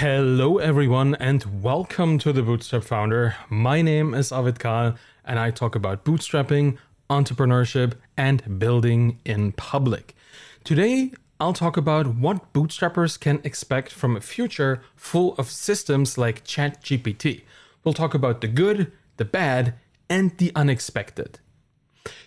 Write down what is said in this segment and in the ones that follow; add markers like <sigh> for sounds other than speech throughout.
Hello, everyone, and welcome to the Bootstrapped Founder. My name is Arvid Kahl, and I talk about bootstrapping, entrepreneurship, and building in public. Today, I'll talk about what bootstrappers can expect from a future full of systems like ChatGPT. We'll talk about the good, the bad, and the unexpected.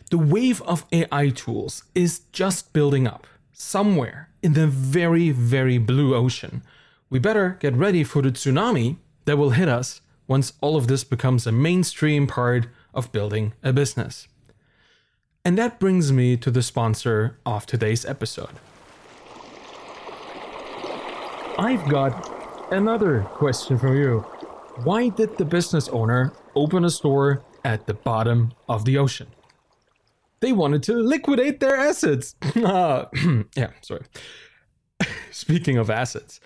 The wave of AI tools is just building up somewhere in the very, very blue ocean. We better get ready for the tsunami that will hit us once all of this becomes a mainstream part of building a business. And that brings me to the sponsor of today's episode. I've got another question for you. Why did the business owner open a store at the bottom of the ocean? They wanted to liquidate their assets. <laughs> Ah, <clears throat> yeah, sorry. <laughs> Speaking of assets,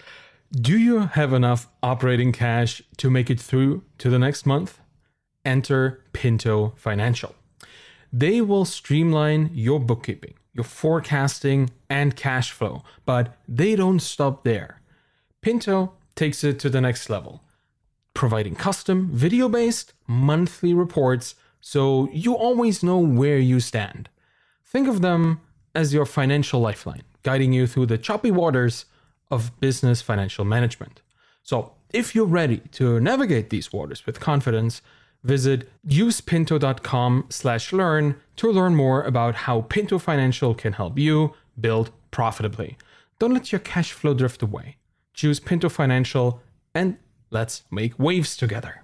do you have enough operating cash to make it through to the next month? Enter Pinto Financial. They will streamline your bookkeeping, your forecasting, and cash flow, but they don't stop there. Pinto takes it to the next level, providing custom video based monthly reports so you always know where you stand. Think of them as your financial lifeline, guiding you through the choppy waters of business financial management. So, if you're ready to navigate these waters with confidence, visit usepinto.com/learn to learn more about how Pinto Financial can help you build profitably. Don't let your cash flow drift away. Choose Pinto Financial and let's make waves together.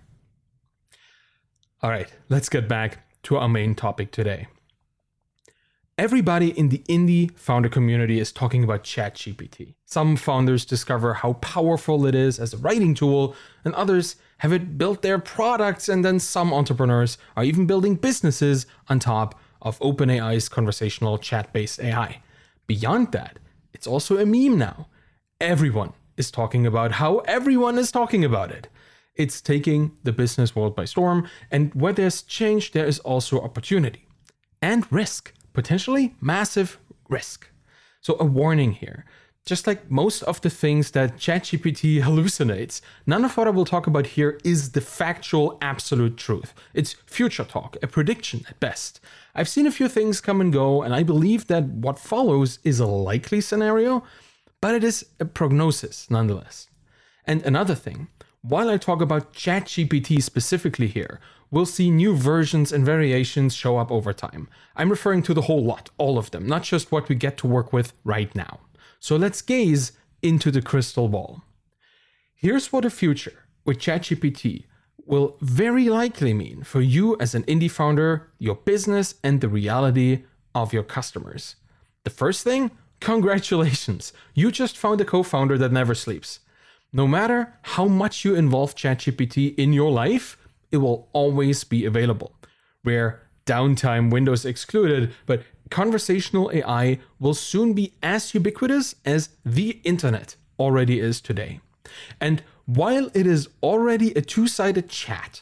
All right, let's get back to our main topic today. Everybody in the indie founder community is talking about ChatGPT. Some founders discover how powerful it is as a writing tool, and others have it built their products, and then some entrepreneurs are even building businesses on top of OpenAI's conversational chat based AI. Beyond that, it's also a meme now. Everyone is talking about how everyone is talking about it. It's taking the business world by storm, and where there's change, there is also opportunity and risk, potentially massive risk. So, a warning here. Just like most of the things that ChatGPT <laughs> hallucinates, none of what I will talk about here is the factual absolute truth. It's future talk, a prediction at best. I've seen a few things come and go, and I believe that what follows is a likely scenario, but it is a prognosis nonetheless. And another thing, while I talk about ChatGPT specifically here, we'll see new versions and variations show up over time. I'm referring to the whole lot, all of them, not just what we get to work with right now. So let's gaze into the crystal ball. Here's what a future with ChatGPT will very likely mean for you as an indie founder, your business, and the reality of your customers. The first thing, congratulations, you just found a co founder that never sleeps. No matter how much you involve ChatGPT in your life, it will always be available. Where downtime windows excluded, but conversational AI will soon be as ubiquitous as the internet already is today. And while it is already a two sided chat,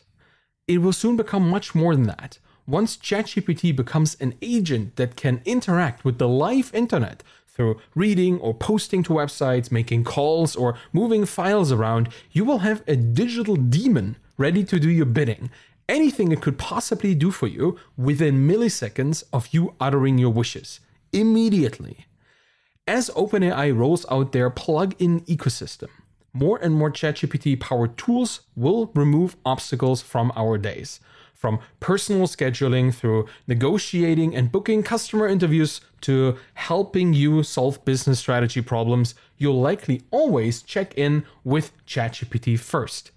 it will soon become much more than that. Once ChatGPT becomes an agent that can interact with the live internet through reading or posting to websites, making calls, or moving files around, you will have a digital demon ready to do your bidding. Anything it could possibly do for you within milliseconds of you uttering your wishes. Immediately. As OpenAI rolls out their plug in ecosystem, more and more ChatGPT powered tools will remove obstacles from our days from personal scheduling through negotiating and booking customer interviews to helping you solve business strategy problems, you'll likely always check in with ChatGPT first.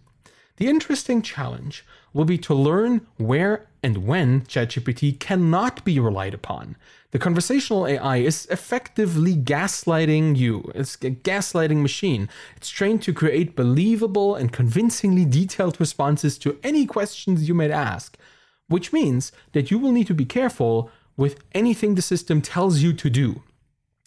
The interesting challenge will be to learn where and when ChatGPT cannot be relied upon. The conversational AI is effectively gaslighting you. It's a gaslighting machine. It's trained to create believable and convincingly detailed responses to any questions you might ask, which means that you will need to be careful with anything the system tells you to do.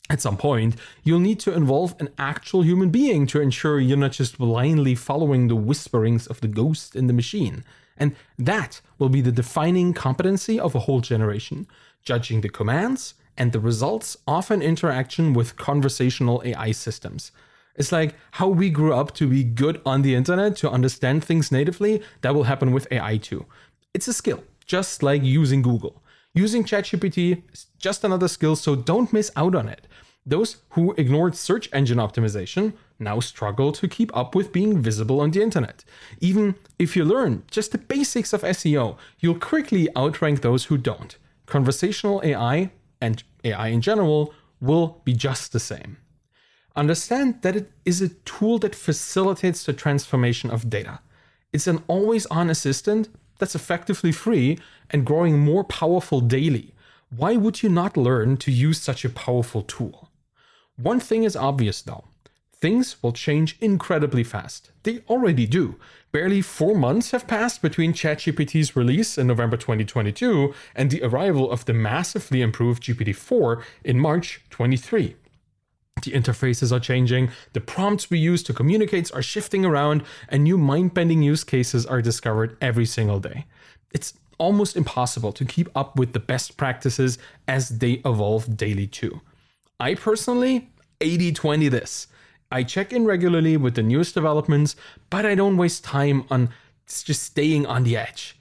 At some point, you'll need to involve an actual human being to ensure you're not just blindly following the whisperings of the ghost in the machine. And that will be the defining competency of a whole generation, judging the commands and the results of an interaction with conversational AI systems. It's like how we grew up to be good on the internet, to understand things natively. That will happen with AI too. It's a skill, just like using Google. Using ChatGPT is just another skill, so don't miss out on it. Those who ignored search engine optimization now struggle to keep up with being visible on the internet. Even if you learn just the basics of SEO, you'll quickly outrank those who don't. Conversational AI and AI in general will be just the same. Understand that it is a tool that facilitates the transformation of data. It's an always on assistant that's effectively free and growing more powerful daily. Why would you not learn to use such a powerful tool? One thing is obvious though things will change incredibly fast. They already do. Barely four months have passed between ChatGPT's release in November 2022 and the arrival of the massively improved GPT 4 in March 23. The interfaces are changing, the prompts we use to communicate are shifting around, and new mind bending use cases are discovered every single day. It's almost impossible to keep up with the best practices as they evolve daily, too. I personally 80 20 this. I check in regularly with the newest developments, but I don't waste time on just staying on the edge.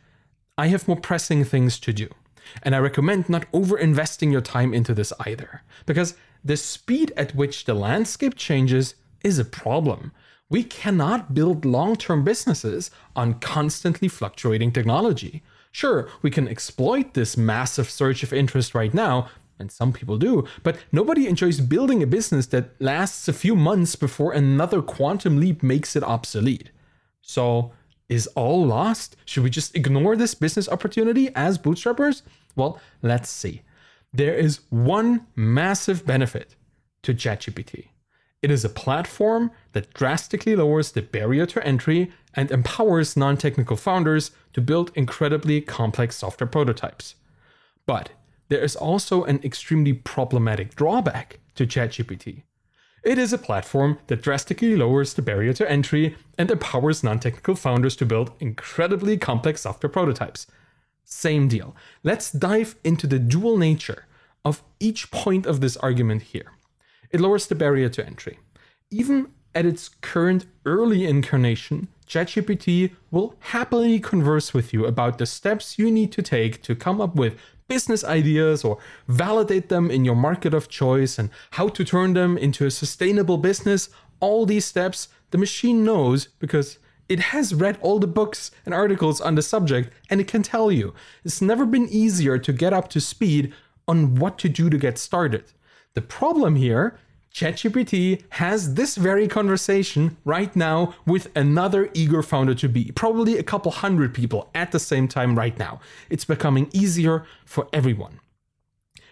I have more pressing things to do. And I recommend not over investing your time into this either, because the speed at which the landscape changes is a problem. We cannot build long term businesses on constantly fluctuating technology. Sure, we can exploit this massive surge of interest right now, and some people do, but nobody enjoys building a business that lasts a few months before another quantum leap makes it obsolete. So, is all lost? Should we just ignore this business opportunity as bootstrappers? Well, let's see. There is one massive benefit to ChatGPT. It is a platform that drastically lowers the barrier to entry and empowers non technical founders to build incredibly complex software prototypes. But there is also an extremely problematic drawback to ChatGPT. It is a platform that drastically lowers the barrier to entry and empowers non technical founders to build incredibly complex software prototypes. Same deal. Let's dive into the dual nature of each point of this argument here. It lowers the barrier to entry. Even at its current early incarnation, ChatGPT will happily converse with you about the steps you need to take to come up with business ideas or validate them in your market of choice and how to turn them into a sustainable business. All these steps the machine knows because it has read all the books and articles on the subject and it can tell you. It's never been easier to get up to speed on what to do to get started. The problem here ChatGPT has this very conversation right now with another eager founder to be, probably a couple hundred people at the same time right now. It's becoming easier for everyone.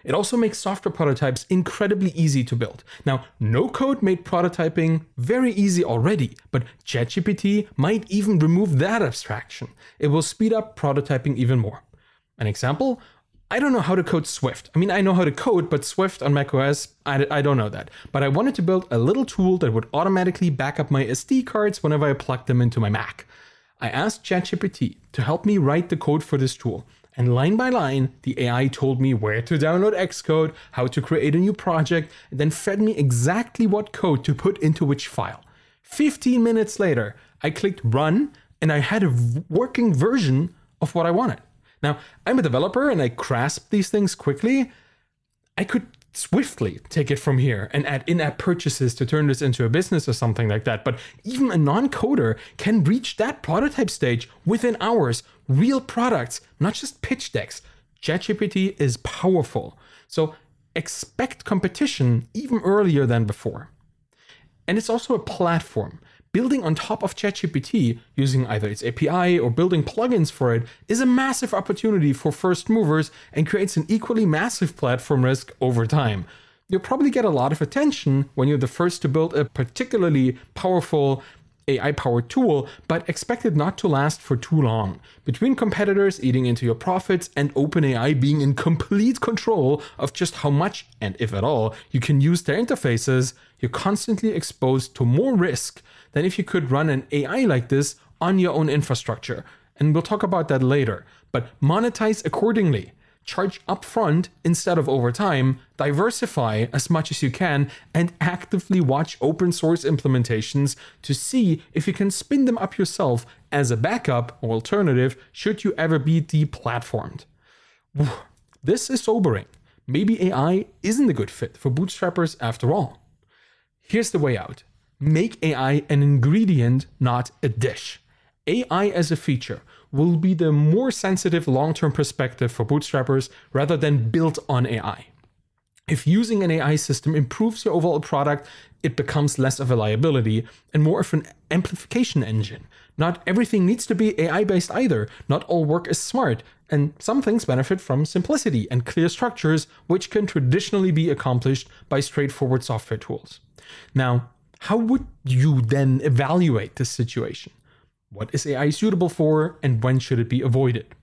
It also makes software prototypes incredibly easy to build. Now, no code made prototyping very easy already, but ChatGPT might even remove that abstraction. It will speed up prototyping even more. An example I don't know how to code Swift. I mean, I know how to code, but Swift on macOS, I, I don't know that. But I wanted to build a little tool that would automatically back up my SD cards whenever I plug them into my Mac. I asked ChatGPT to help me write the code for this tool. And line by line, the AI told me where to download Xcode, how to create a new project, and then fed me exactly what code to put into which file. 15 minutes later, I clicked run and I had a working version of what I wanted. Now, I'm a developer and I grasp these things quickly. I could swiftly take it from here and add in app purchases to turn this into a business or something like that. But even a non coder can reach that prototype stage within hours. Real products, not just pitch decks. ChatGPT is powerful. So expect competition even earlier than before. And it's also a platform building on top of ChatGPT using either its API or building plugins for it is a massive opportunity for first movers and creates an equally massive platform risk over time. You'll probably get a lot of attention when you're the first to build a particularly powerful AI powered tool, but expect it not to last for too long. Between competitors eating into your profits and OpenAI being in complete control of just how much, and if at all, you can use their interfaces, you're constantly exposed to more risk than if you could run an AI like this on your own infrastructure. And we'll talk about that later. But monetize accordingly. Charge upfront instead of over time, diversify as much as you can, and actively watch open source implementations to see if you can spin them up yourself as a backup or alternative should you ever be deplatformed. This is sobering. Maybe AI isn't a good fit for bootstrappers after all. Here's the way out make AI an ingredient, not a dish. AI as a feature will be the more sensitive long term perspective for bootstrappers rather than built on AI. If using an AI system improves your overall product, it becomes less of a liability and more of an amplification engine. Not everything needs to be AI based either. Not all work is smart, and some things benefit from simplicity and clear structures, which can traditionally be accomplished by straightforward software tools. Now, how would you then evaluate this situation? What is AI suitable for, and when should it be avoided?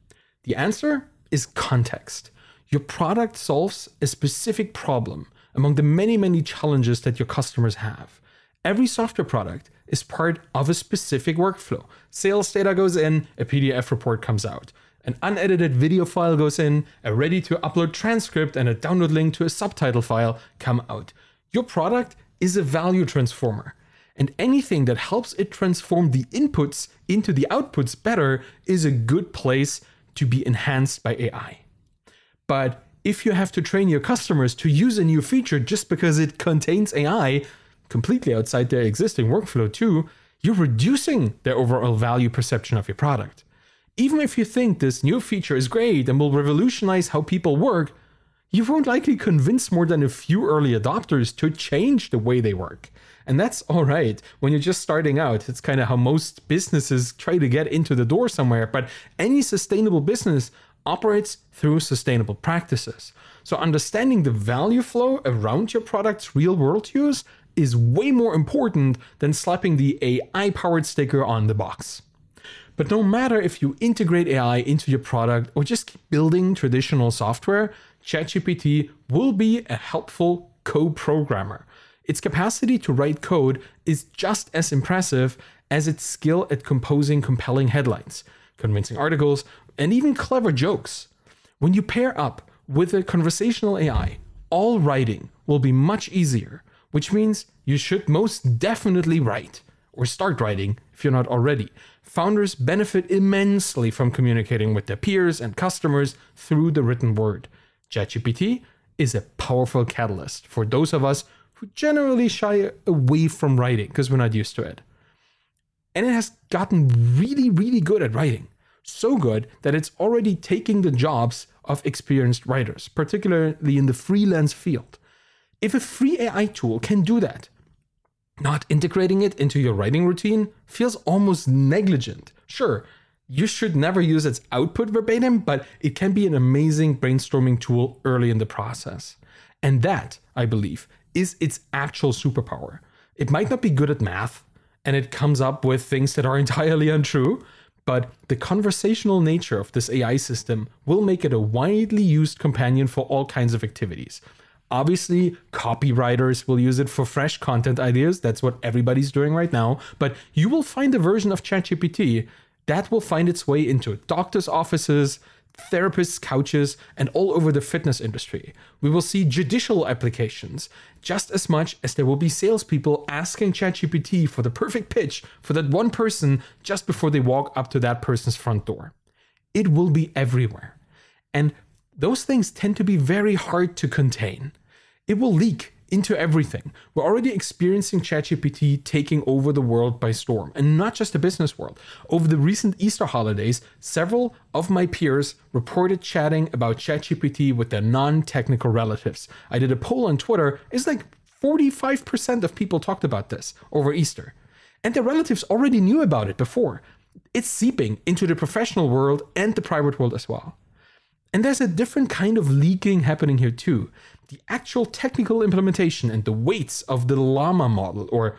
The answer is context. Your product solves a specific problem among the many, many challenges that your customers have. Every software product is part of a specific workflow. Sales data goes in, a PDF report comes out. An unedited video file goes in, a ready to upload transcript and a download link to a subtitle file come out. Your product is a value transformer. And anything that helps it transform the inputs into the outputs better is a good place to be enhanced by AI. But if you have to train your customers to use a new feature just because it contains AI, completely outside their existing workflow too, you're reducing their overall value perception of your product. Even if you think this new feature is great and will revolutionize how people work, you won't likely convince more than a few early adopters to change the way they work. And that's all right when you're just starting out. It's kind of how most businesses try to get into the door somewhere. But any sustainable business operates through sustainable practices. So understanding the value flow around your product's real world use is way more important than slapping the AI powered sticker on the box. But no matter if you integrate AI into your product or just keep building traditional software, ChatGPT will be a helpful co programmer. Its capacity to write code is just as impressive as its skill at composing compelling headlines, convincing articles, and even clever jokes. When you pair up with a conversational AI, all writing will be much easier, which means you should most definitely write or start writing if you're not already. Founders benefit immensely from communicating with their peers and customers through the written word. ChatGPT is a powerful catalyst for those of us who generally shy away from writing because we're not used to it. And it has gotten really, really good at writing. So good that it's already taking the jobs of experienced writers, particularly in the freelance field. If a free AI tool can do that, not integrating it into your writing routine feels almost negligent. Sure, you should never use its output verbatim, but it can be an amazing brainstorming tool early in the process. And that, I believe, is its actual superpower. It might not be good at math, and it comes up with things that are <laughs> entirely untrue, but the conversational nature of this AI system will make it a widely used companion for all kinds of activities. Obviously, copywriters will use it for fresh content ideas. That's what everybody's doing right now. But you will find a version of ChatGPT that will find its way into doctors' offices, therapists' couches, and all over the fitness industry. We will see judicial applications just as much as there will be salespeople asking ChatGPT for the perfect pitch for that one person just before they walk up to that person's front door. It will be everywhere. And those things tend to be very hard to contain. It will leak into everything. We're already experiencing ChatGPT taking over the world by storm, and not just the business world. Over the recent Easter holidays, several of my peers reported chatting about ChatGPT with their non technical relatives. I did a poll on Twitter, it's like 45% of people talked about this over Easter. And their relatives already knew about it before. It's seeping into the professional world and the private world as well. And there's a different kind of leaking happening here too the actual technical implementation and the weights of the Llama model, or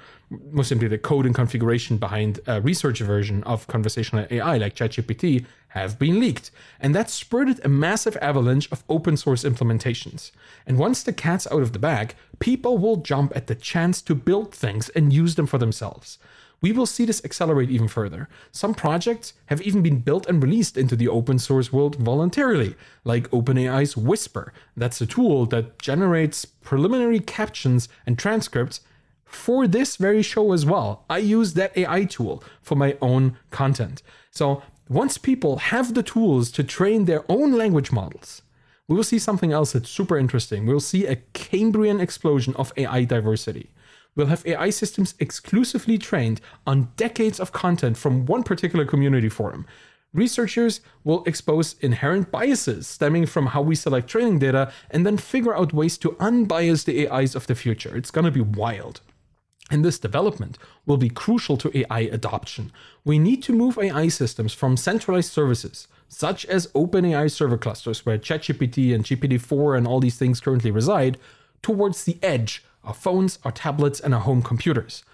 more simply the code and configuration behind a research version of conversational AI like ChatGPT, have been leaked. And that spurred a massive avalanche of open source implementations. And once the cat's out of the bag, people will jump at the chance to build things and use them for themselves. We will see this accelerate even further. Some projects have even been built and released into the open source world voluntarily, like OpenAI's Whisper. That's a tool that generates preliminary captions and transcripts for this very show as well. I use that AI tool for my own content. So once people have the tools to train their own language models, we will see something else that's super interesting. We'll see a Cambrian explosion of AI diversity. We'll have AI systems exclusively trained on decades of content from one particular community forum. Researchers will expose inherent biases stemming from how we select training data and then figure out ways to unbias the AIs of the future. It's gonna be wild. And this development will be crucial to AI adoption. We need to move AI systems from centralized services, such as OpenAI server clusters, where ChatGPT and GPT-4 and all these things currently reside, towards the edge, our phones, our tablets, and our home computers.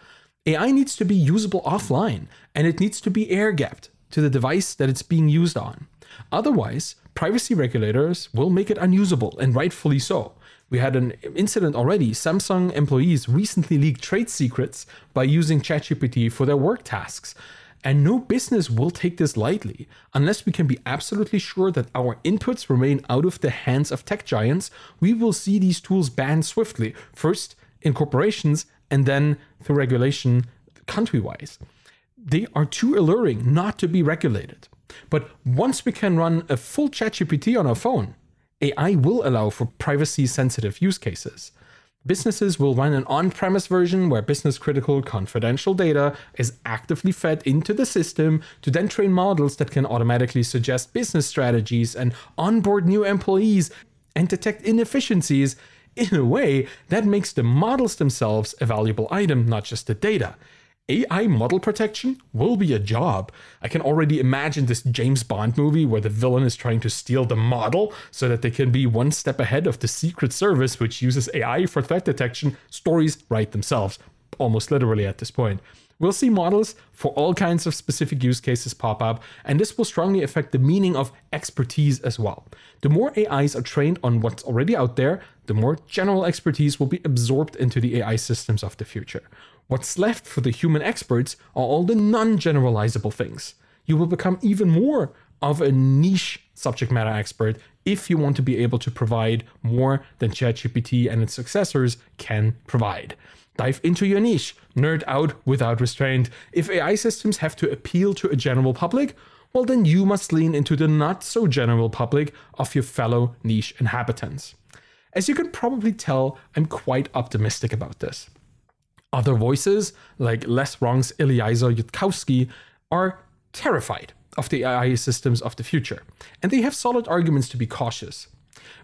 AI needs to be usable offline, and it needs to be air gapped to the device that it's being used on. Otherwise, privacy regulators will make it unusable, and rightfully so. We had an incident already. Samsung employees recently leaked trade secrets by using ChatGPT for their work tasks. And no business will take this lightly. Unless we can be absolutely sure that our inputs remain out of the hands of tech giants, we will see these tools banned swiftly, first in corporations and then through regulation country wise. They are too alluring not to be regulated. But once we can run a full ChatGPT on our phone, AI will allow for privacy sensitive use cases. Businesses will run an on premise version where business critical confidential data is actively fed into the system to then train models that can automatically suggest business strategies and onboard new employees and detect inefficiencies in a way that makes the models themselves a valuable item, not just the data. AI model protection will be a job. I can already imagine this James Bond movie where the villain is trying to steal the model so that they can be one step ahead of the Secret Service, which uses AI for threat detection. Stories write themselves, almost literally at this point. We'll see models for all kinds of specific use cases pop up, and this will strongly affect the meaning of expertise as well. The more AIs are trained on what's already out there, the more general expertise will be absorbed into the AI systems of the future. What's left for the human experts are all the non generalizable things. You will become even more of a niche subject matter expert if you want to be able to provide more than ChatGPT and its successors can provide. Dive into your niche, nerd out without restraint. If AI systems have to appeal to a general public, well, then you must lean into the not so general public of your fellow niche inhabitants. As you can probably tell, I'm quite optimistic about this. Other voices, like LessWrong's Eliezer Yudkowsky, are terrified of the AI systems of the future, and they have solid arguments to be cautious.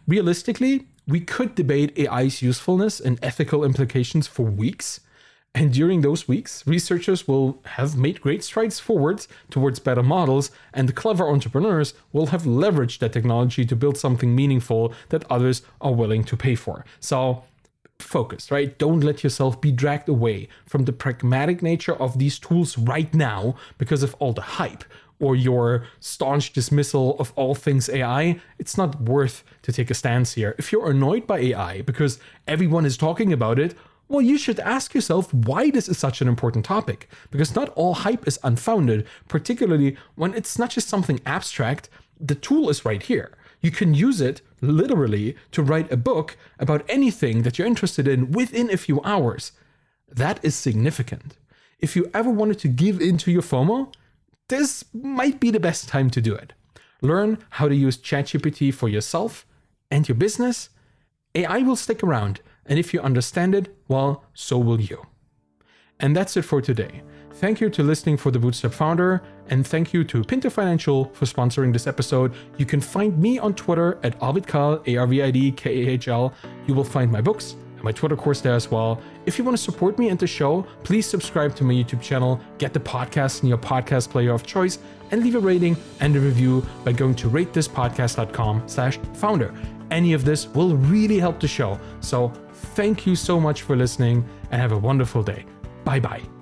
Realistically, we could debate AI's usefulness and ethical implications for weeks, and during those weeks, researchers will have made great strides forward towards better models, and clever entrepreneurs will have leveraged that technology to build something meaningful that others are willing to pay for. So, focus, right? Don't let yourself be dragged away from the pragmatic nature of these tools right now because of all the hype or your staunch dismissal of all things AI. It's not worth to take a stance here. If you're annoyed by AI because everyone is talking about it, well, you should ask yourself why this is such an important topic. Because not all hype is unfounded, particularly when it's not just something abstract, the tool is right here. You can use it literally to write a book about anything that you're interested in within a few hours. That is significant. If you ever wanted to give into your FOMO, this might be the best time to do it. Learn how to use ChatGPT for yourself and your business. AI will stick around, and if you understand it, well, so will you. And that's it for today. Thank you to listening for the Bootstrapped founder, and thank you to Pinto Financial for sponsoring this episode. You can find me on Twitter at Arvidkahl, A R V I D K A H L. You will find my books and my Twitter course there as well. If you want to support me and the show, please subscribe to my YouTube channel, get the podcast in your podcast player of choice, and leave a rating and a review by going to ratethispodcast.com slash founder. Any of this will really help the show. So thank you so much for listening and have a wonderful day. Bye bye.